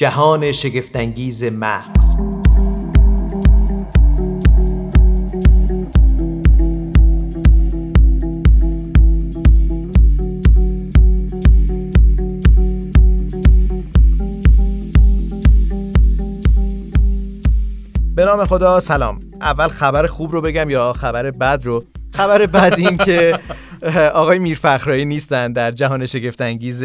جهان شگفتانگیز مغز نام خدا سلام. اول خبر خوب رو بگم یا خبر بد رو؟ خبر بد این که آقای میرفخرایی نیستن در جهان شگفت انگیز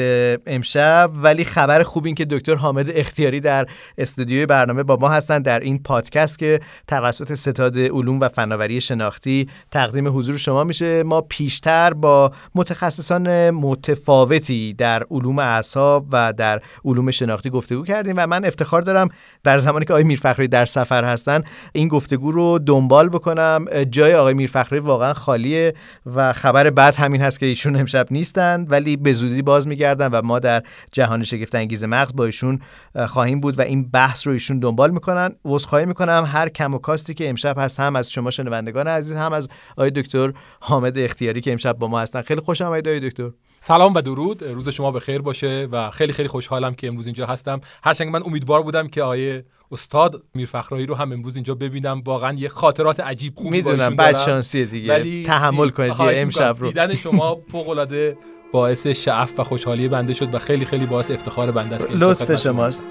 امشب ولی خبر خوب این که دکتر حامد اختیاری در استودیوی برنامه با ما هستن در این پادکست که توسط ستاد علوم و فناوری شناختی تقدیم حضور شما میشه. ما پیشتر با متخصصان متفاوتی در علوم اعصاب و در علوم شناختی گفتگو کردیم و من افتخار دارم در زمانی که آقای میرفخرایی در سفر هستن این گفتگو رو دنبال بکنم. جای آقای میرفخرایی واقعا خالیه و خبر همین هست که ایشون امشب نیستند ولی به زودی باز میگردن و ما در جهان شگفت انگیز مغز با ایشون خواهیم بود و این بحث رو ایشون دنبال می‌کنن. عذرخواهی می‌کنم هر کم و کاستی که امشب هست هم از شما شنوندگان عزیز هم از آقای دکتر حامد اختیاری که امشب با ما هستن. خیلی خوشم آمدید آقای دکتر. سلام و درود. روز شما به خیر باشه و خیلی خیلی خوشحالم که امروز اینجا هستم. هرچند من امیدوار بودم که آیه استاد میرفخرایی رو هم امروز اینجا ببینم. واقعا یه خاطرات عجیب خوبی می‌دونم بعد شانسی دیگه. ولی تحمل کنید امشب رو. دیدن شما فوق العاده باعث شعف و خوشحالی بنده شد و خیلی خیلی باعث افتخار بنده است لطف شماست.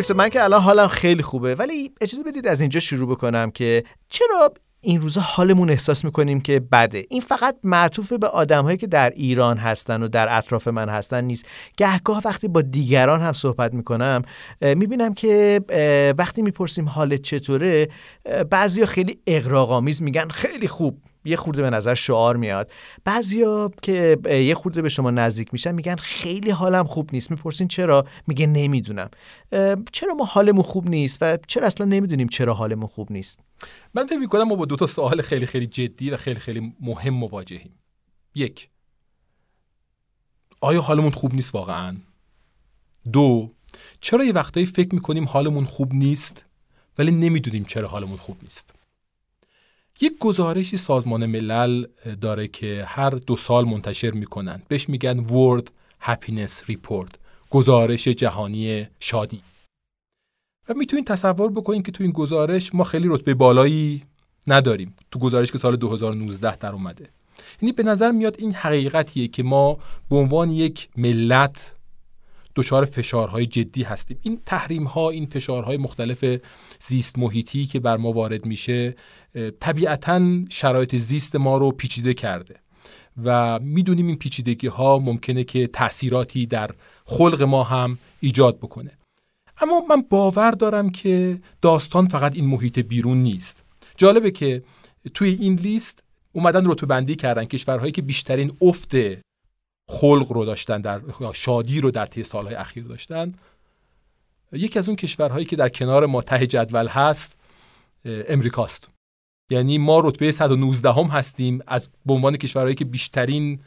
دکتر من که الان حالم خیلی خوبه ولی اجازه بدید از اینجا شروع بکنم که چرا این روزا حالمون احساس می‌کنیم که بده؟ این فقط معطوف به آدمهایی که در ایران هستن و در اطراف من هستن نیست. گهگاه وقتی با دیگران هم صحبت می‌کنم می‌بینم که وقتی می‌پرسیم حالت چطوره بعضیا خیلی اقراق‌آمیز میگن خیلی خوب. یه خورده به نظر شعار میاد. بعضیا که یه خورده به شما نزدیک میشن میگن خیلی حالم خوب نیست. می‌پرسین چرا؟ میگه نمی‌دونم. چرا ما حالمون خوب نیست و چرا اصلا نمی‌دونیم چرا حالمون خوب نیست؟ من فکر می‌کنم ما با دو تا سوال خیلی خیلی جدی و خیلی خیلی مهم مواجهیم. یک آیا حالمون خوب نیست واقعا؟ دو چرا یه وقتایی فکر می‌کنیم حالمون خوب نیست ولی نمی‌دونیم چرا حالمون خوب نیست؟ یک گزارشی سازمان ملل داره که هر دو سال منتشر می‌کنن بهش میگن World Happiness Report گزارش جهانی شادی. و می‌تونید تصور بکنید که تو این گزارش ما خیلی رتبه بالایی نداریم. تو گزارش که سال 2019 در اومده. یعنی به نظر میاد این حقیقتیه که ما به عنوان یک ملت دچار فشارهای جدی هستیم. این تحریم ها این فشارهای مختلف زیست محیطی که بر ما وارد میشه طبیعتا شرایط زیست ما رو پیچیده کرده. و می‌دونیم این پیچیدگی ها ممکنه که تاثیراتی در خلق ما هم ایجاد بکنه. اما من باور دارم که داستان فقط این محیط بیرون نیست. جالبه که توی این لیست اومدن رتبه بندی کردن کشورهایی که بیشترین افت خلق رو داشتن در شادی رو در طی سالهای اخیر داشتن. یکی از اون کشورهایی که در کنار ما ته جدول هست امریکاست. یعنی ما رتبه 119 هم هستیم از به عنوان کشورهایی که بیشترین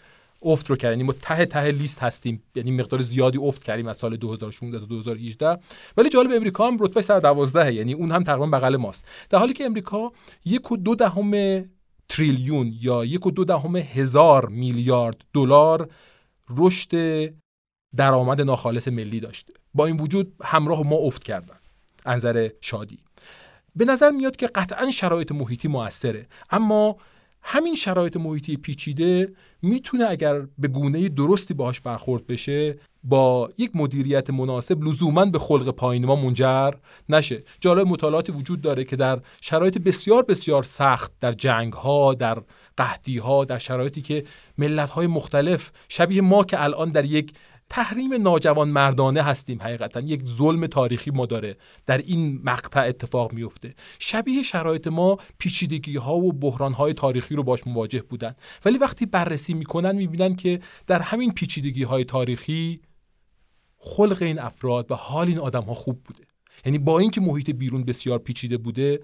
افت رو کردیم. ما ته ته لیست هستیم. یعنی مقدار زیادی افت کردیم از سال 2016 تا 2018 ولی جالب امریکا هم رتبه 112 یعنی اون هم تقریبا بغل ماست. در حالی که امریکا یک و دو دهم تریلیون یا یک و دو دهم هزار میلیارد دلار رشد درآمد ناخالص ملی داشته با این وجود همراه ما افت کردن. انظر شادی. به نظر میاد که قطعا شرایط محیطی موثره. اما همین شرایط محیطی پیچیده می‌تونه اگر به گونه درستی باهاش برخورد بشه با یک مدیریت مناسب لزوما به خلق پایین ما منجر نشه. جالب مطالعاتی وجود داره که در شرایط بسیار بسیار سخت در جنگ ها در قحطی ها در شرایطی که ملت های مختلف شبیه ما که الان در یک تحریم ناجوان مردانه هستیم حقیقتا. یک ظلم تاریخی ما داره. در این مقطع اتفاق میفته. شبیه شرایط ما پیچیدگی ها و بحران های تاریخی رو باش مواجه بودن. ولی وقتی بررسی می‌کنن می‌بینن که در همین پیچیدگی های تاریخی خلق این افراد و حال این آدم ها خوب بوده. یعنی با اینکه محیط بیرون بسیار پیچیده بوده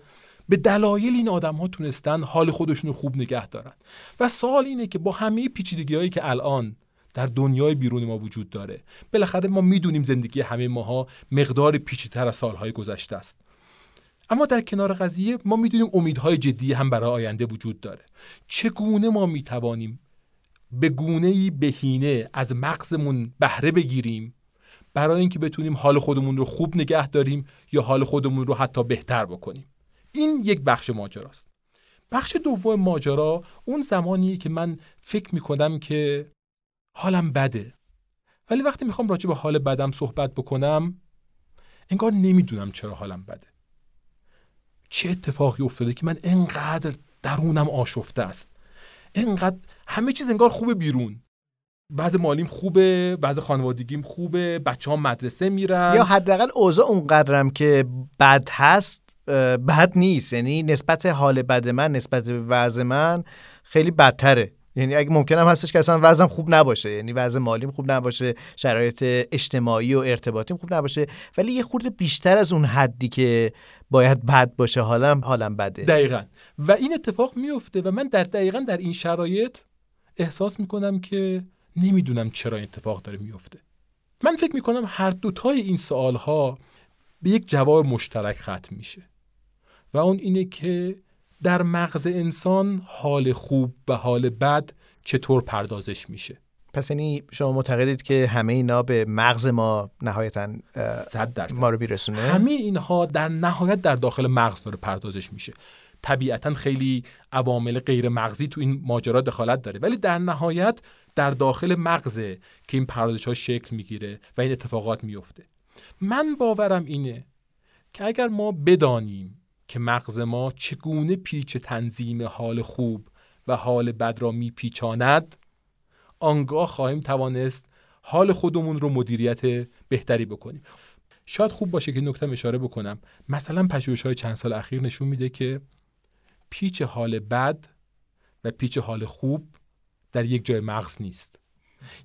به دلایل این آدم ها تونستن حال خودشون رو خوب نگه دارن. و سوال اینه که با همه پیچیدگی هایی که الان در دنیای بیرون ما وجود داره. بالاخره ما می‌دونیم زندگی همه ماها مقدار پیچیدتر از سالهای گذشته است. اما در کنار قضیه ما می‌دونیم امیدهای جدی هم برای آینده وجود داره. چگونه ما می‌توانیم به گونه بهینه از مغزمون بهره بگیریم برای اینکه بتونیم حال خودمون رو خوب نگه داریم یا حال خودمون رو حتی بهتر بکنیم؟ این یک بخش ماجراست. بخش دوم ماجرا اون زمانیه که من فکر می‌کنم که حالم بده. ولی وقتی می‌خوام راجع به حال بدم صحبت بکنم انگار نمی‌دونم چرا حالم بده. چه اتفاقی افتاده که من انقدر درونم آشفته است. انقدر همه چیز انگار خوبه بیرون. بعض مالیم خوبه بعض خانوادگیم خوبه بچه ها مدرسه میرن. یا حداقل اوضاع اونقدرم که بد هست بد نیست. یعنی نسبت حال بد من نسبت به وضع من خیلی بدتره. یعنی اگه ممکنم هستش که اصلا وضعم خوب نباشه یعنی وضع مالیم خوب نباشه شرایط اجتماعی و ارتباطیم خوب نباشه ولی یه خورده بیشتر از اون حدی که باید بد باشه حالم حالم بده. دقیقا. و این اتفاق میفته و من در دقیقا در این شرایط احساس می‌کنم که نمی‌دونم چرا این اتفاق داره میفته من فکر می‌کنم هر دوتای این سوال ها به یک جواب مشترک ختم میشه. و اون اینه که در مغز انسان حال خوب و حال بد چطور پردازش میشه؟ پس یعنی شما معتقدید که همه اینا به مغز ما نهایتا ما رو بیرسونه همه اینها در نهایت در داخل مغز داره پردازش میشه. طبیعتا خیلی عوامل غیر مغزی تو این ماجرا دخالت داره. ولی در نهایت در داخل مغزه که این پردازش ها شکل می‌گیره و این اتفاقات میفته من باورم اینه که اگر ما بدانیم که مغز ما چگونه پیچ تنظیم حال خوب و حال بد را میپیچاند آنگاه خواهیم توانست حال خودمون رو مدیریت بهتری بکنیم. شاید خوب باشه که نکته اشاره بکنم. مثلا پژوهش های چند سال اخیر نشون میده که پیچ حال بد و پیچ حال خوب در یک جای مغز نیست.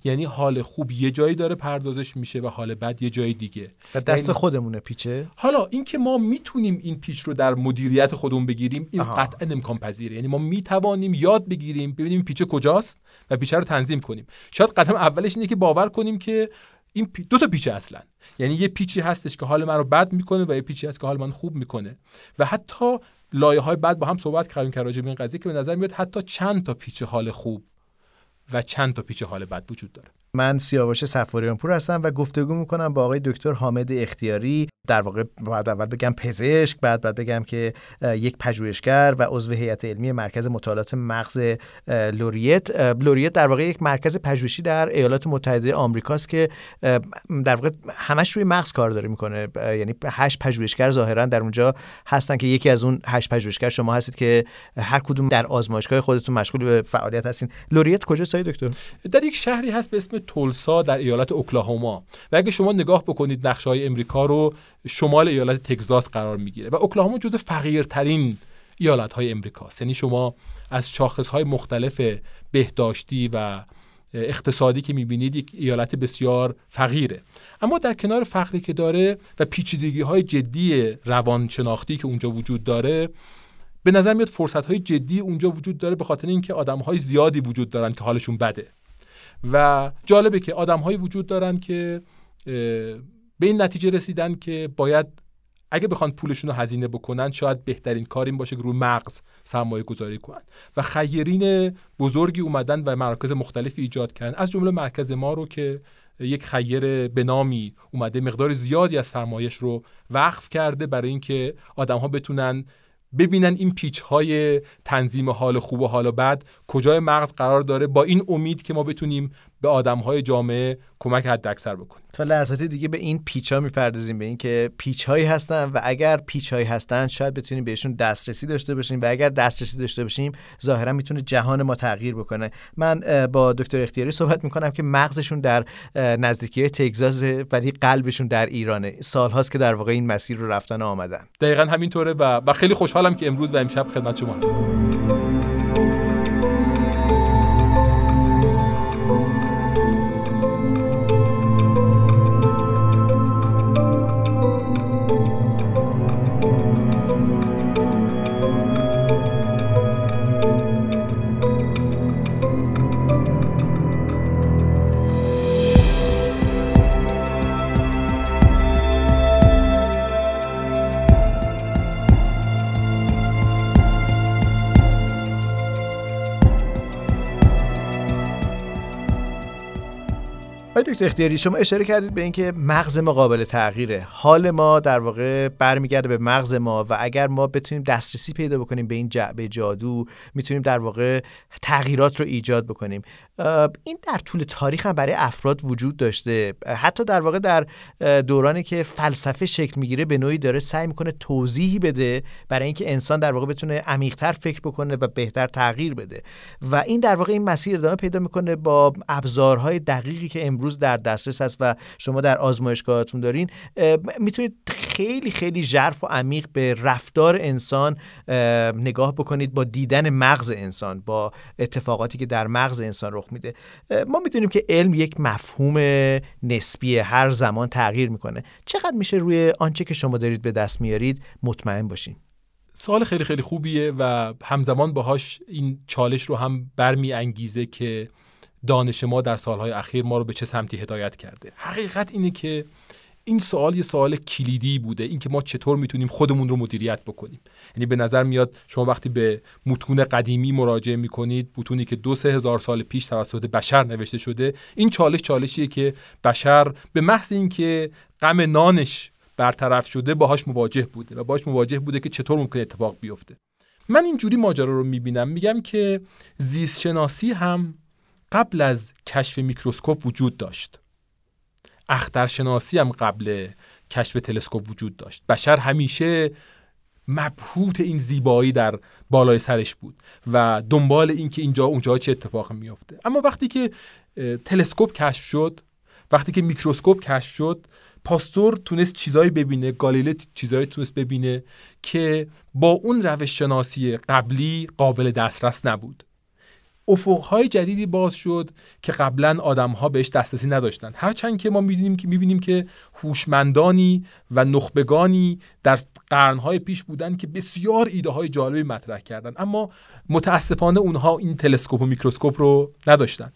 یعنی حال خوب یه جایی داره پردازش میشه و حال بد یه جای دیگه. و دست یعنی خودمونه پیچه. حالا اینکه ما می‌تونیم این پیچ رو در مدیریت خودمون بگیریم این قطعا امکان پذیره. یعنی ما می‌توانیم یاد بگیریم ببینیم پیچ کجاست و پیچه رو تنظیم کنیم. شاید قدم اولش اینه که باور کنیم که این دو تا پیچه اصلا. یعنی یه پیچی هستش که حال من رو بد می‌کنه و یه پیچی هست که حال من خوب می‌کنه. و حتی لایه های بعد با هم صحبت کردیم که راجع به این قضیه که به نظر میاد حتی چند تا پیچ حال خوب و چند تا پیچ حال بد وجود داره. من سیاوش سفاریان پور هستم و گفتگو می‌کنم با آقای دکتر حامد اختیاری. در واقع باید اول بگم پزشک بعد بعد بگم که یک پژوهشگر و عضو هیئت علمی مرکز مطالعات مغز لوریت. لوریت در واقع یک مرکز پژوهشی در ایالات متحده آمریکاست که در واقع همش روی مغز کار داره می‌کنه. یعنی هشت پژوهشگر ظاهرا در اونجا هستن که یکی از اون هشت پژوهشگر شما هستید که هر کدوم در آزمایشگاه خودتون مشغول به فعالیت هستین. لوریت کجا سایه دکتر؟ در یک شهری هست به اسم تولسا در ایالت اوکلاهوما. و اگه شما نگاه بکنید نقشه های امریکا رو شمال ایالت تگزاس قرار می‌گیره و اوکلاهوما جزو فقیرترین ایالت های امریکاست. یعنی شما از شاخص های مختلف بهداشتی و اقتصادی که می‌بینید یک ایالت بسیار فقیره. اما در کنار فقری که داره و پیچیدگی های جدی روانشناختی که اونجا وجود داره به نظر میاد فرصت های جدی اونجا وجود داره به خاطر اینکه آدم های زیادی وجود دارن که حالشون بده. و جالبه که آدم هایی وجود دارن که به این نتیجه رسیدن که باید اگه بخوان پولشون رو هزینه بکنن شاید بهترین کار این باشه که روی مغز سرمایه گذاری کنن. و خیرین بزرگی اومدن و مراکز مختلفی ایجاد کردن. از جمله مرکز ما رو که یک خیر به نامی اومده مقدار زیادی از سرمایش رو وقف کرده برای اینکه آدم ها بتونن ببینن این پیچ های تنظیم حال خوب و حال بد کجای مغز قرار داره با این امید که ما بتونیم به آدمهای جامعه کمک حد اکثر بکنیم تا لحظات دیگه به این پیچ ها می‌پردازیم به اینکه پیچ هایی هستن و اگر پیچ هایی هستن شاید بتونیم بهشون دسترسی داشته باشیم و اگر دسترسی داشته باشیم ظاهرا می‌تونه جهان ما تغییر بکنه. من با دکتر اختیاری صحبت می‌کنم که مغزشون در نزدیکی های تگزاس ولی قلبشون در ایرانه. سالهاست که در واقع این مسیر رو رفتن آمدن. دقیقا همینطوره و, و خیلی خوشحالم که امروز و امشب خدمت شما هستم. دکتر اختیاری شما اشاره کردید به اینکه مغز ما قابل تغییره. حال ما در واقع برمیگرده به مغز ما و اگر ما بتونیم دسترسی پیدا بکنیم به این جعبه جادو می‌تونیم در واقع تغییرات رو ایجاد بکنیم. این در طول تاریخ هم برای افراد وجود داشته. حتی در واقع در دورانی که فلسفه شکل می‌گیره به نوعی داره سعی می‌کنه توضیحی بده برای اینکه انسان در واقع بتونه عمیقتر فکر بکنه و بهتر تغییر بده. و این در واقع این مسیر ادامه پیدا می‌کنه با ابزارهای دقیقی که امروز در دسترس هست و شما در آزمایشگاهاتون دارین می‌تونید خیلی خیلی ژرف و عمیق به رفتار انسان نگاه بکنید با دیدن مغز انسان با اتفاقاتی که در مغز انسان رخ میده. ما می‌دونیم که علم یک مفهوم نسبی هر زمان تغییر می‌کنه. چقدر میشه روی آنچه که شما دارید به دست میارید مطمئن باشین؟ سوال خیلی خیلی خوبیه و همزمان باهاش این چالش رو هم برمی انگیزه که دانش ما در سالهای اخیر ما رو به چه سمتی هدایت کرده؟ حقیقت اینه که این سوال یه سوال کلیدی بوده اینکه ما چطور می‌تونیم خودمون رو مدیریت بکنیم. یعنی به نظر میاد شما وقتی به متون قدیمی مراجعه می‌کنید متونی که دو سه هزار سال پیش توسط بشر نوشته شده این چالش چالشیه که بشر به محض اینکه غم نانش برطرف شده باهاش مواجه بوده و باهاش مواجه بوده که چطور ممکن اتفاق بیفته. من اینجوری ماجرا رو می‌بینم. میگم که زیست شناسی هم قبل از کشف میکروسکوپ وجود داشت. اخترشناسی هم قبل کشف تلسکوپ وجود داشت. بشر همیشه مبهوت این زیبایی در بالای سرش بود و دنبال اینکه اینجا اونجا چه اتفاق میافته. اما وقتی که تلسکوپ کشف شد وقتی که میکروسکوپ کشف شد پاستور تونست چیزایی ببینه گالیله چیزایی تونست ببینه که با اون روش شناسی قبلی قابل دسترس نبود. افقهای جدیدی باز شد که قبلا آدمها بهش دسترسی نداشتن. هرچند که ما می‌بینیم که می‌بینیم که هوشمندانی و نخبگانی در قرنهای پیش بودن که بسیار ایده های جالبی مطرح کردن. اما متاسفانه اونها این تلسکوپ و میکروسکوپ رو نداشتن.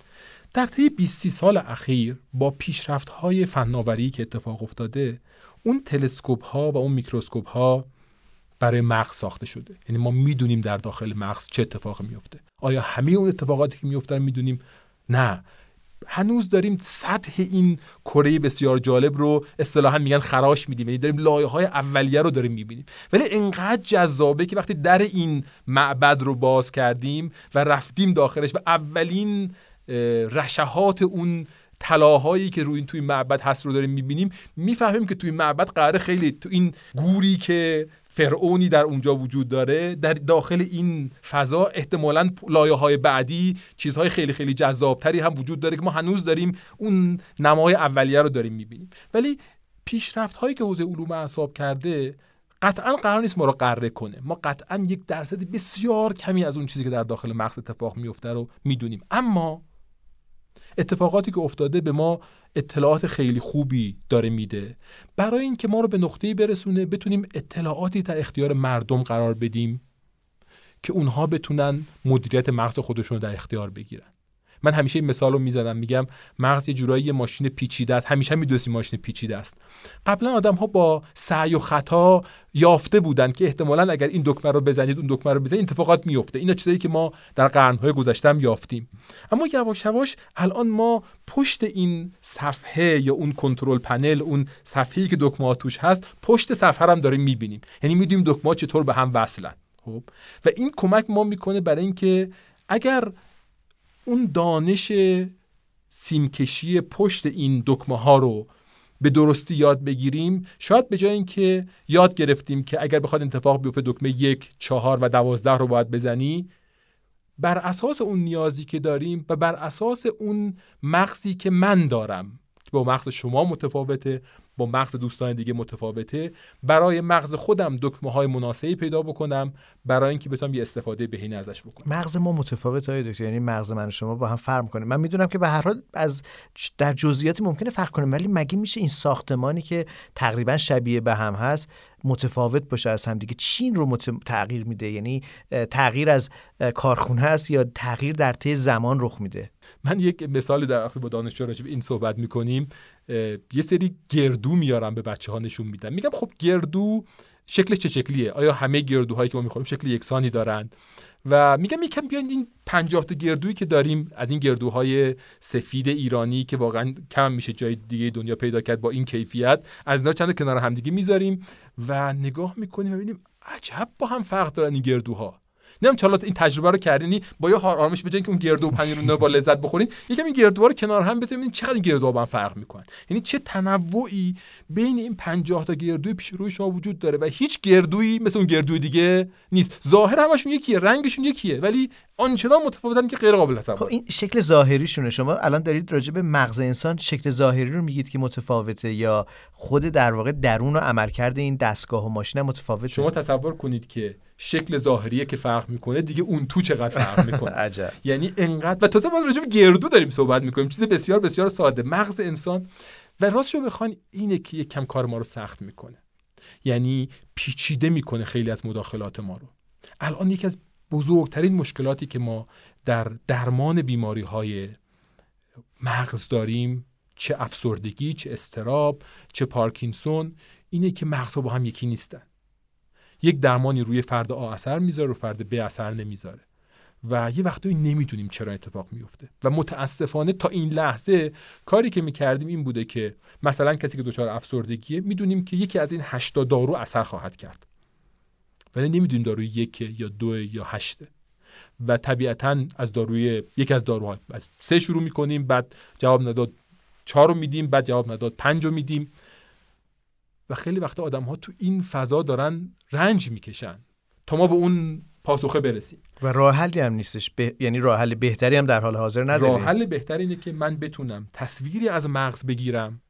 در طی 20 سال اخیر با پیشرفت های فناوری که اتفاق افتاده اون تلسکوپ ها و اون میکروسکوپ ها برای مغز ساخته شده. یعنی ما می‌دونیم در داخل مغز چه اتفاقی میفته آیا همه اون اتفاقاتی که میفتن می‌دونیم؟ نه. هنوز داریم سطح این کره بسیار جالب رو اصطلاحا میگن خراش میدیم. یعنی داریم لایه های اولیه رو داریم می‌بینیم. ولی انقدر جذابه که وقتی در این معبد رو باز کردیم و رفتیم داخلش و اولین رشهات اون طلاهایی که روی این توی معبد هست رو داریم می‌بینیم می‌فهمیم که توی معبد قراره خیلی تو این گوری که فرعونی در اونجا وجود داره در داخل این فضا احتمالا لایه های بعدی چیزهای خیلی خیلی جذابتری هم وجود داره که ما هنوز داریم اون نمای اولیه رو داریم می‌بینیم. ولی پیشرفت هایی که حوزه علوم اعصاب کرده قطعا قرار نیست ما رو قره کنه. ما قطعا یک درصد بسیار کمی از اون چیزی که در داخل مغز اتفاق میفته رو می‌دونیم. اما اتفاقاتی که افتاده به ما اطلاعات خیلی خوبی داره میده. برای اینکه ما رو به نقطه‌ای برسونه بتونیم اطلاعاتی در اختیار مردم قرار بدیم که اونها بتونن مدیریت مغز خودشون رو در اختیار بگیرن. من همیشه این مثال رو می‌زنم میگم مغز یه جورایی ماشین پیچیده است. همیشه می‌دونستی ماشین پیچیده است. قبلا آدم ها با سعی و خطا یافته بودن که احتمالا اگر این دکمه رو بزنید اون دکمه رو بزنید اتفاقات میفته اینا چیزایی که ما در قرنهای گذشته یافتیم. اما یواش یواش الان ما پشت این صفحه یا اون کنترل پنل اون صفحه‌ای که دکمه توش هست پشت صفحه هم داریم می‌بینیم. یعنی می‌دونیم دکمه چطور به هم وصلن. خب؟ و این کمک ما می‌کنه برای اینکه اگر اون دانش سیمکشی پشت این دکمه ها رو به درستی یاد بگیریم. شاید به جای اینکه یاد گرفتیم که اگر بخواد اتفاق بیفته دکمه یک چهار و دوازده رو باید بزنی بر اساس اون نیازی که داریم و بر اساس اون مغزی که من دارم با مغز شما متفاوته با مغز دوستان دیگه متفاوته. برای مغز خودم دکمه های مناسبی پیدا بکنم برای اینکه بتونم یه استفاده بهینه ازش بکنم. مغز ما متفاوت های دکتر یعنی مغز من و شما با هم فرق می‌کنه. من می‌دونم که به هر حال از در جزئیاتی ممکنه فرق کنه ولی مگه میشه این ساختمانی که تقریبا شبیه به هم هست متفاوت باشه از هم دیگه. چین رو مت... تغییر میده. یعنی تغییر از کارخونه است یا تغییر در طی زمان رخ میده؟ من یک مثالی در وقتی با دانشجو راجع این صحبت می‌کنیم. یه سری گردو میارم به بچه ها نشون میدم میگم خب گردو شکلش چه شکلیه؟ آیا همه گردوهایی که ما می‌خوریم شکل یکسانی دارند و میگم یکم بیاین این 50 تا گردویی که داریم از این گردوهای سفید ایرانی که واقعا کم میشه جای دیگه دنیا پیدا کرد با این کیفیت از اینا چند کنار همدیگه می‌ذاریم و نگاه می‌کنیم و ببینیم عجب با هم فرق دارن این گردوها. نمی‌دونم چالا این تجربه رو کردین یعنی با یه هار آرامش بجن که اون گردو و پنیر رو با لذت بخورین یکم این گردوها رو کنار هم بذارین چقدر این گردوها با هم فرق می‌کنن. یعنی چه تنوعی بین این 50 تا گردوی پیش روی شما وجود داره و هیچ گردویی مثل اون گردوی دیگه نیست. ظاهر همشون یکیه رنگشون یکیه ولی آنچنان متفاوتن که غیر قابل تصور خب این شکل ظاهریشونه. شما الان دارید راجع به مغز انسان شکل ظاهری رو میگید که متفاوته یا خود در واقع درون و عملکرد این دستگاه و ماشین متفاوته؟ شما تصور کنید که شکل ظاهریه که فرق می‌کنه دیگه اون تو چقدر فرق می‌کنه؟ عجب. یعنی انقدر و تازه ما راجع به گردو داریم صحبت می‌کنیم. چیز بسیار بسیار ساده. مغز انسان و راستش رو بخوان اینه که یک کم کار ما رو سخت می‌کنه. یعنی پیچیده می‌کنه خیلی از مداخلات ما رو. الان یکی از بزرگترین مشکلاتی که ما در درمان بیماری های مغز داریم چه افسردگی چه استراب چه پارکینسون اینه که مغزها با هم یکی نیستن. یک درمانی روی فرد آ اثر می‌ذاره و فرد ب اثر نمی‌ذاره. و یه وقتایی نمی‌دونیم چرا اتفاق میفته و متاسفانه تا این لحظه کاری که می‌کردیم این بوده که مثلا کسی که دچار افسردگیه می‌دونیم که یکی از این هشتا دارو اثر خواهد کرد. ولی نمی‌دونیم داروی یک یا دو یا هشته. و طبیعتا از داروی یک از داروها. از سه شروع می‌کنیم بعد جواب نداد چهار رو میدیم بعد جواب نداد پنج رو میدیم. و خیلی وقت آدم ها تو این فضا دارن رنج می‌کشن تا ما به اون پاسخه برسیم. و راه حلی هم نیستش. به... یعنی راه حل بهتری هم در حال حاضر نداریم. راه حل بهتری اینه که من بتونم تصویری از مغز بگیرم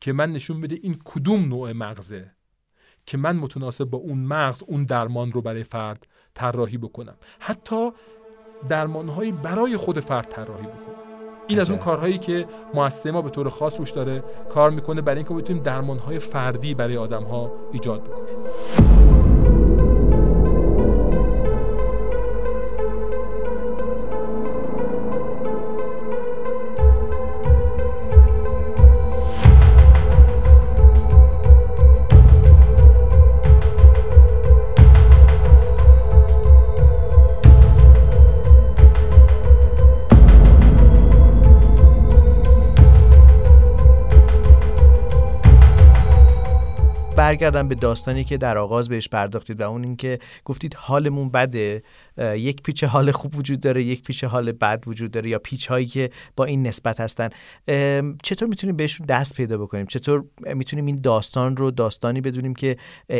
که من نشون بده این کدوم نوع مغزه. که من متناسب با اون مغز اون درمان رو برای فرد طراحی بکنم. حتی درمانهایی برای خود فرد طراحی بکنم. این از اون کارهایی که مؤسسه ما به طور خاص روش داره کار می‌کنه برای اینکه بتونیم درمانهای فردی برای آدمها ایجاد بکنیم. برگردم به داستانی که در آغاز بهش پرداختید و اون اینکه گفتید حالمون بده یک پیچ حال خوب وجود داره یک پیچ حال بد وجود داره یا پیچ هایی که با این نسبت هستن. چطور می‌تونیم بهشون دست پیدا بکنیم؟ چطور می‌تونیم این داستان رو داستانی بدونیم که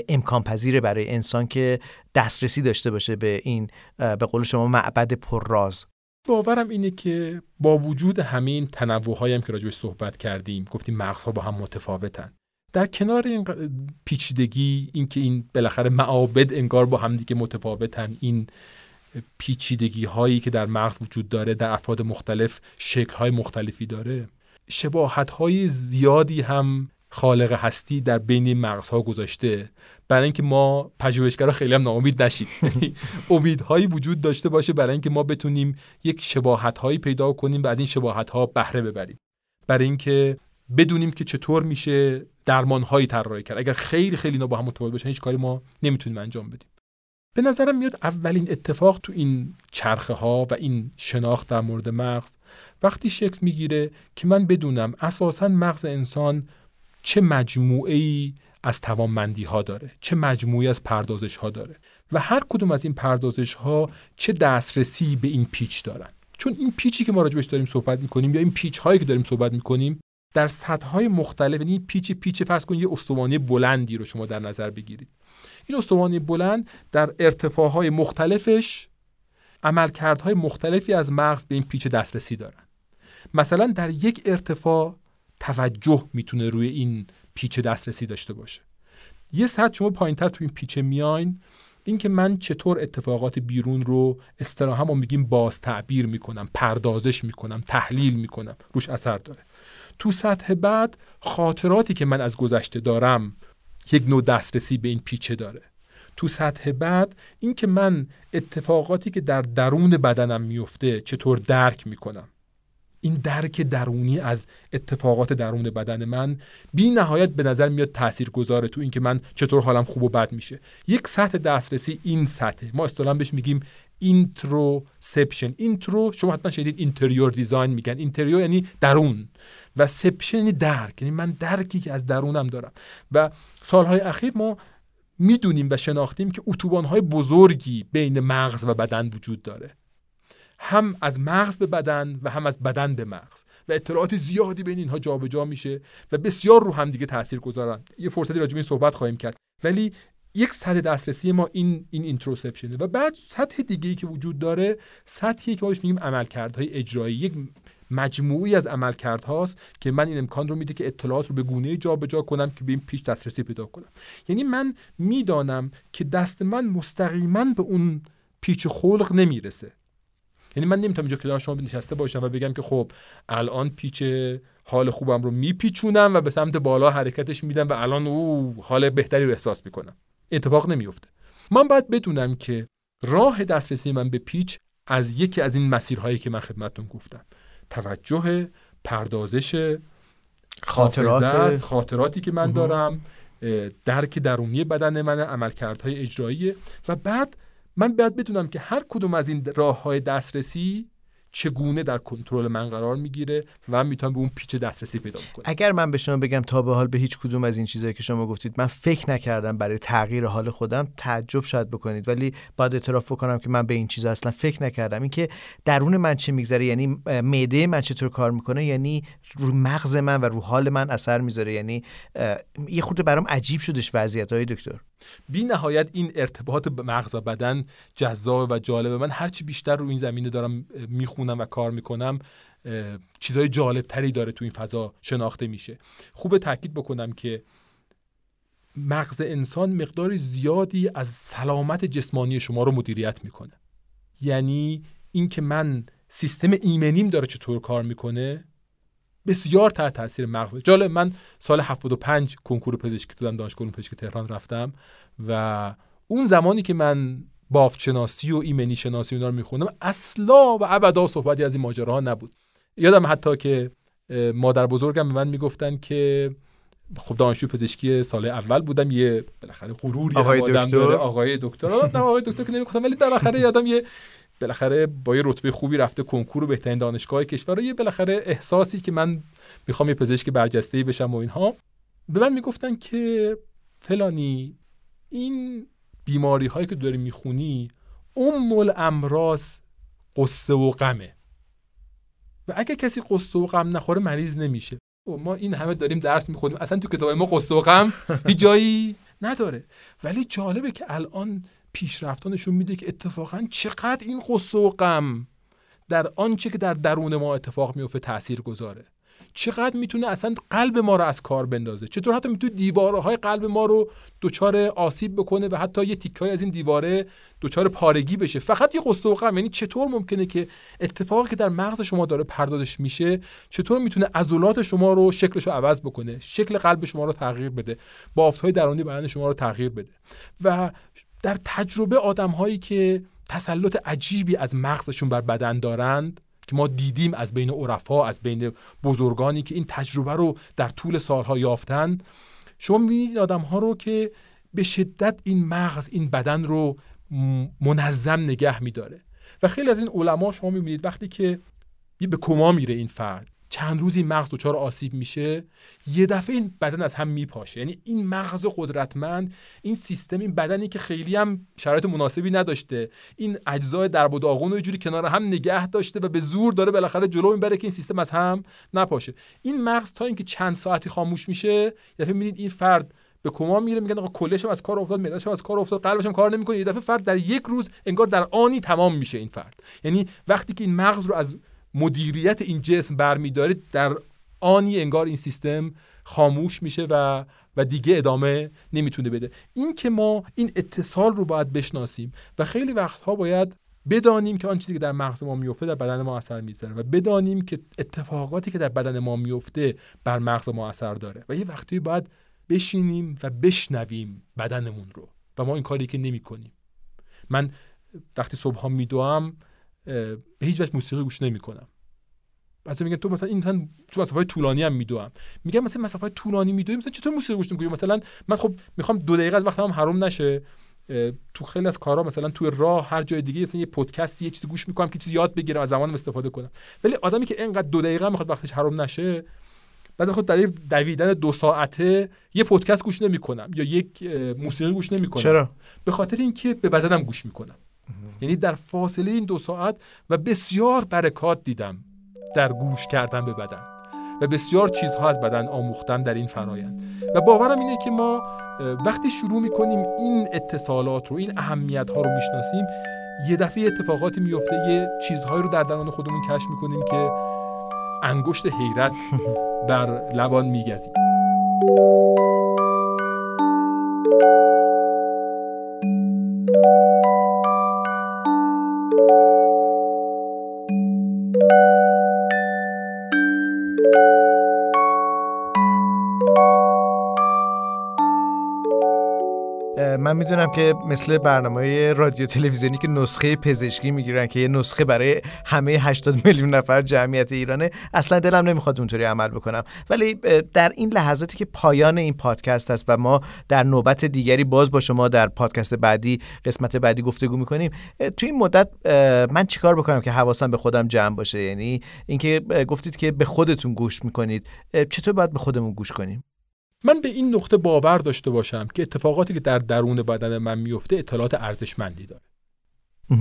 امکان پذیره برای انسان که دسترسی داشته باشه به این به قول شما معبد پرراز؟ باورم اینه که با وجود همین تنوع هم که راجبش صحبت کردیم گفتیم مغزها با هم متفاوتن. در کنار این پیچیدگی اینکه این بالاخره معابد انگار با همدیگه متفاوتن این پیچیدگی هایی که در مغز وجود داره در افراد مختلف شکل های مختلفی داره شباهت های زیادی هم خالق هستی در بین مغزها گذاشته. برای اینکه ما پژوهشگرا خیلی هم ناامید نشید امیدهایی وجود داشته باشه برای اینکه ما بتونیم یک شباهت هایی پیدا کنیم و از این شباهت ها بهره ببریم. برای اینکه بدونیم که چطور میشه درمان هایی طراحی کرد. اگر خیلی خیلی اینا با هم متفاوت باشن هیچ کاری ما نمی‌تونیم انجام بدیم. به نظرم میاد اولین اتفاق تو این چرخه ها و این شناخت در مورد مغز وقتی شکل می‌گیره که من بدونم اساسا مغز انسان چه مجموعه ای از توانمندی ها داره چه مجموعی از پردازش ها داره و هر کدوم از این پردازش ها چه دسترسی به این پیچ دارن. چون این پیچی که ما راجبش داریم صحبت می‌کنیم یا این پیچ هایی که داریم صحبت می‌کنیم در های مختلف یعنی پیچ پیچ فرض کنید یه استوانه بلندی رو شما در نظر بگیرید. این استوانه بلند در ارتفاع های مختلفش عملکردهای مختلفی از مغز به این پیچ دسترسی دارن. مثلا در یک ارتفاع توجه می‌تونه روی این پیچ دسترسی داشته باشه. یه سطح شما پایینتر تو این پیچ میاین اینکه من چطور اتفاقات بیرون رو اصطلاحا ما میگیم باز تعبیر می‌کنم پردازش می‌کنم تحلیل می‌کنم روش اثر داره. تو سطح بعد خاطراتی که من از گذشته دارم یک نوع دسترسی به این پیچه داره. تو سطح بعد اینکه من اتفاقاتی که در درون بدنم میفته چطور درک می‌کنم. این درک درونی از اتفاقات درون بدن من بی نهایت به نظر میاد تأثیر گذاره تو اینکه من چطور حالم خوب و بد میشه. یک سطح دسترسی این سطح. ما اصطلاحا بهش میگیم interoception intero شما حتما شنیدید interior design میگن. interior یعنی درون. و ception یعنی درک یعنی من درکی که از درونم دارم. و سالهای اخیر ما می‌دونیم و شناختیم که اتوبان بزرگی بین مغز و بدن وجود داره. هم از مغز به بدن و هم از بدن به مغز. و اطلاعات زیادی بین اینها جابجا جا میشه و بسیار رو هم دیگه تاثیر گذارن یه فرصتی راجع به صحبت خواهیم کرد. ولی یک سطح دسترسی ما این این اینتروسپشنه و بعد سطح دیگه ای که وجود داره سطحی که ما میگیم عملکردهای اجرایی. یک مجموعی از عملکرد هاست که من این امکان رو میده که اطلاعات رو به گونه جابجا کنم که به این پیش دسترسی پیدا کنم. یعنی من می‌دانم که دست من مستقیما به اون پیچ خلق نمی‌رسه. یعنی من نمی‌تونم اینجا کنار شما نشسته باشم و بگم که خب الان پیچ حال خوبم رو میپیچونم و به سمت بالا حرکتش میدم و الان او حال بهتری رو احساس می‌کنم. اتفاق نمیفته من باید بدونم که راه دسترسی من به پیچ از یکی از این مسیرهایی که من خدمتتون گفتم. توجه پردازش خاطرات. خاطراتی که من دارم درک درونی بدن من عملکردهای اجرایی. و بعد من باید بدونم که هر کدوم از این راه های دسترسی چگونه در کنترل من قرار می‌گیره و من می‌تونم به اون پیچ دسترسی پیدا کنم اگر من به شما بگم تا به حال به هیچ کدوم از این چیزهایی که شما گفتید من فکر نکردم برای تغییر حال خودم تعجب شاید بکنید ولی باید اعتراف بکنم که من به این چیز اصلا فکر نکردم. اینکه درون من چه میگذره یعنی معده من چطور کار می‌کنه یعنی رو مغز من و رو حال من اثر می‌ذاره. یعنی یه خورده برام عجیب شدش وضعیت های دکتر. بی نهایت این ارتباط مغز و بدن جذاب و جالبه من هرچی بیشتر رو این زمینه دارم می‌خونم و کار می‌کنم چیزهای جالب تری داره تو این فضا شناخته میشه. خوبه تاکید بکنم که مغز انسان مقدار زیادی از سلامت جسمانی شما رو مدیریت می‌کنه. یعنی اینکه من سیستم ایمنیم داره چطور کار می‌کنه بسیار تحت تاثیر مغز. جالب من سال 75 کنکور پزشکی دادم دانشگاه پزشکی تهران رفتم و اون زمانی که من بافت شناسی و ایمنی شناسی اونا رو میخوندم اصلا و ابدا صحبتی از این ماجراها نبود. یادم حتی که مادر بزرگم به من می‌گفتن که خب دانشجو پزشکی سال اول بودم یه بالاخره غروری آقای دکتر؟ آقای دکتر. نه آقای دکتر که نمی‌گفتم ولی بالاخره یادم یه بالاخره با یه رتبه خوبی رفته کنکور و بهترین دانشگاه کشور و یه بالاخره احساسی که من می‌خوام یه پزشک برجسته بشم و اینها. به من می‌گفتن که فلانی این بیماری هایی که داری می‌خونی ام الامراض قصه و غمه. و اگه کسی قصه و غم نخوره مریض نمیشه. و ما این همه داریم درس می‌خونیم. اصلا تو کتاب ما قصه و غم هیچ جایی نداره. ولی جالبه که الان پیشرفتانشون میده که اتفاقا چقدر این قصه و غم در آنچه که در درون ما اتفاق میفته تاثیر گذاره چقدر می‌تونه اصلا قلب ما رو از کار بندازه. چطور حتی می‌تونه دیوارهای قلب ما رو دچار آسیب بکنه و حتی یه تیکای از این دیواره دچار پارگی بشه. فقط یه قصه و غم. یعنی چطور ممکنه که اتفاقی که در مغز شما داره پردازش میشه چطور می‌تونه عضلات شما رو شکلش رو عوض بکنه شکل قلب شما رو تغییر بده بافتهای درونی بدن شما رو تغییر بده. و در تجربه آدم هایی که تسلط عجیبی از مغزشون بر بدن دارند که ما دیدیم از بین عرفا از بین بزرگانی که این تجربه رو در طول سالها یافتند شما می‌بینید آدم ها رو که به شدت این مغز این بدن رو منظم نگه میداره. و خیلی از این علما شما می‌بینید وقتی که به کما میره این فرد. چند روزی مغز دچار آسیب میشه یه دفعه این بدن از هم میپاشه. یعنی این مغز قدرتمند این سیستم این بدنی که خیلی هم شرایط مناسبی نداشته. این اجزای درب و داغون رو جوری کنار هم نگه داشته و به زور داره بالاخره جلو می‌بره که این سیستم از هم نپاشه. این مغز تا اینکه چند ساعتی خاموش میشه یه دفعه می‌بینید این فرد به کما میره میگن آقا کلش از کار افتاد معدهش از کار افتاد قلبش هم کار نمی‌کنه. یه دفعه فرد در یک روز انگار در آنی تمام میشه این فرد. یعنی وقتی که این مغز رو از مدیریت این جسم برمیداره در آنی انگار این سیستم خاموش میشه و و دیگه ادامه نمی‌تونه بده. این که ما این اتصال رو باید بشناسیم و خیلی وقتها باید بدانیم که آن چیزی که در مغز ما میفته در بدن ما اثر می‌ذاره و بدانیم که اتفاقاتی که در بدن ما میفته بر مغز ما اثر داره و یه وقتی باید بشینیم و بشنویم بدنمون رو و ما این کاری که نمی کنیم من وقتی صبح میدوام به هیچ وجه موسیقی گوش نمی کنم مثلا میگن تو مثلا این مثلا تو مسافه طولانی هم میدوام میگم مثلا مسافه طولانی میدوی مثلا چطور موسیقی گوش نمی‌کنی مثلا من خب می‌خوام دو دقیقه از وقتم حروم نشه. تو خیلی از کارا مثلا تو راه هر جای دیگه مثلا یه پادکست یه چیزی گوش می‌کنم که چیزی یاد بگیرم از زمانم استفاده کنم. ولی آدمی که اینقدر دو دقیقه می‌خواد وقتش حروم نشه بعد خود در دویدن دو ساعته یه پادکست گوش نمی‌کنم یا یک موسیقی گوش نمی‌کنم. چرا؟ به خاطر اینکه به بدنم گوش می‌کنم. یعنی در فاصله این دو ساعت و بسیار برکات دیدم در گوش کردن به بدن و بسیار چیزها از بدن آموختم در این فرایند. و باورم اینه که ما وقتی شروع می‌کنیم این اتصالات رو این اهمیت ها رو می‌شناسیم یه دفعه اتفاقاتی میفته یه چیزهایی رو در درون خودمون کشف می‌کنیم که انگشت حیرت بر لبان میگزید می‌دونم که مثل برنامه رادیو تلویزیونی که نسخه پزشکی می‌گیرن که یه نسخه برای همه 80 میلیون نفر جمعیت ایرانه اصلا دلم نمی‌خواد اونطوری عمل بکنم. ولی در این لحظاتی که پایان این پادکست هست و ما در نوبت دیگری باز با شما در پادکست بعدی قسمت بعدی گفتگو می‌کنیم توی این مدت من چیکار بکنم که حواسم به خودم جمع باشه؟ یعنی اینکه گفتید که به خودتون گوش می‌کنید چطور باید به خودمون گوش کنیم؟ من به این نقطه باور داشته باشم که اتفاقاتی که در درون بدن من میفته اطلاعات ارزشمندی داره.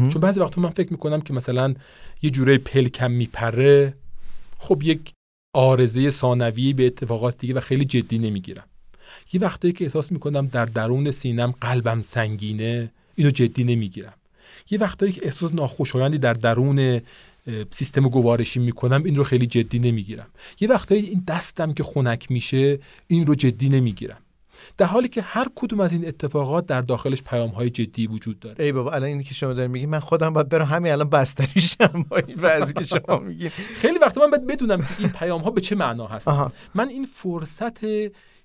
چون بعضی وقتا من فکر می‌کنم که مثلا یه جوره پلکم میپره خب یک آرزه ثانوی به اتفاقات دیگه و خیلی جدی نمی‌گیرم. یه وقتایی که احساس می‌کنم در درون سینم قلبم سنگینه اینو جدی نمی‌گیرم. یه وقتایی که احساس ناخوشایندی در درون سیستم گوارشی می‌کنم این رو خیلی جدی نمی‌گیرم. یه وقتایی این دستم که خنک میشه این رو جدی نمی‌گیرم. در حالی که هر کدوم از این اتفاقات در داخلش پیام های جدی وجود داره. ای بابا الان اینی که شما دارین میگی من خودم باید برم همین الان بستریشم با این وضعی که شما میگی. خیلی وقتا من باید بدونم که این پیام ها به چه معنا هست من این فرصت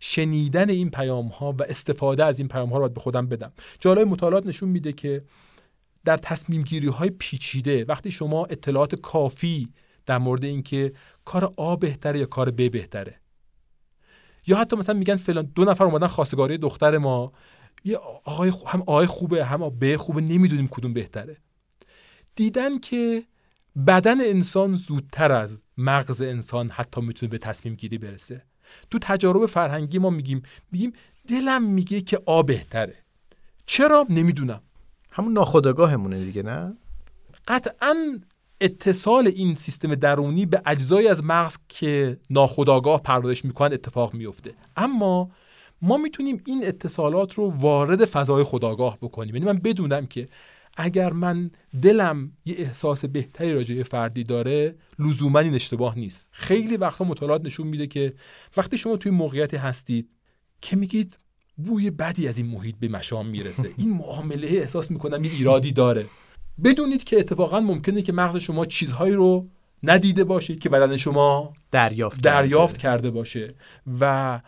شنیدن این پیام ها و استفاده از این پیام ها رو باید به خودم بدم. جالب مطالعات نشون میده که در تصمیم گیری های پیچیده. وقتی شما اطلاعات کافی در مورد اینکه کار آ بهتره یا کار ب بهتره. یا حتی مثلا میگن فلان دو نفر اومدن خواستگاری دختر ما. یه آقای هم آقای خوبه هم ب خوبه نمی‌دونیم کدوم بهتره. دیدن که بدن انسان زودتر از مغز انسان حتی می‌تونه به تصمیم گیری برسه. تو تجارب فرهنگی ما میگیم میگیم دلم میگه که آ بهتره. چرا؟ نمی‌دونم. همون ناخودآگاهمونه دیگه نه؟ قطعا اتصال این سیستم درونی به اجزایی از مغز که ناخودآگاه پردازش می‌کنن اتفاق میفته اما ما می‌تونیم این اتصالات رو وارد فضای خداگاه بکنیم. یعنی من بدونم که اگر من دلم یه احساس بهتری راجع فردی داره لزوما این اشتباه نیست. خیلی وقتا مطالعات نشون میده که وقتی شما توی موقعیتی هستید که میگید بوی بدی از این محیط به مشام می‌رسه. این معامله احساس می‌کنم یه ایرادی داره. بدونید که اتفاقا ممکنه که مغز شما چیزهایی رو ندیده باشید که بدن شما دریافت, دریافت کرده باشه و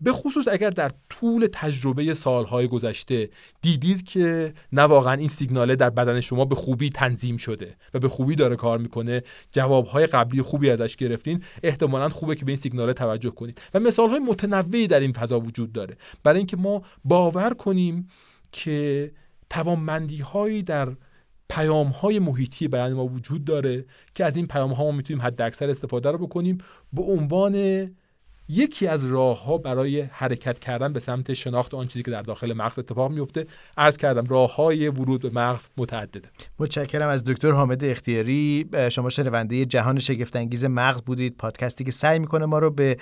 به خصوص اگر در طول تجربه سالهای گذشته دیدید که نه واقعا این سیگناله در بدن شما به خوبی تنظیم شده و به خوبی داره کار می‌کنه جوابهای قبلی خوبی ازش گرفتین احتمالا خوبه که به این سیگناله توجه کنید. و مثالهای متنوعی در این فضا وجود داره. برای اینکه ما باور کنیم که توانمندی هایی در پیام های محیطی بیان ما وجود داره که از این پیام ها ما می‌تونیم حد اکثر استفاده رو بکنیم به عنوان یکی از راه ها برای حرکت کردن به سمت شناخت آن چیزی که در داخل مغز اتفاق میفته عرض کردم راه های ورود به مغز متعدده. متشکرم از دکتر حامد اختیاری. شما شنونده جهان شگفت انگیز مغز بودید. پادکستی که سعی می‌کنه ما رو به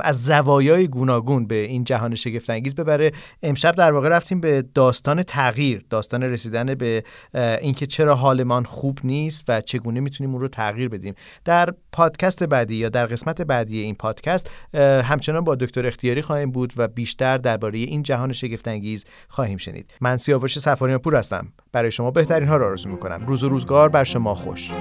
از زوایای گوناگون به این جهان شگفت انگیز ببره. امشب در واقع رفتیم به داستان تغییر داستان رسیدن به اینکه چرا حالمان خوب نیست و چگونه می‌تونیم اون رو تغییر بدیم. در پادکست بعدی یا در قسمت بعدی این پادکست همچنان با دکتر اختیاری خواهیم بود و بیشتر درباره این جهان شگفتانگیز خواهیم شنید. من سیاوش سفاریان پور هستم. برای شما بهترین ها را آرزو می‌کنم. روز و روزگار بر شما خوش.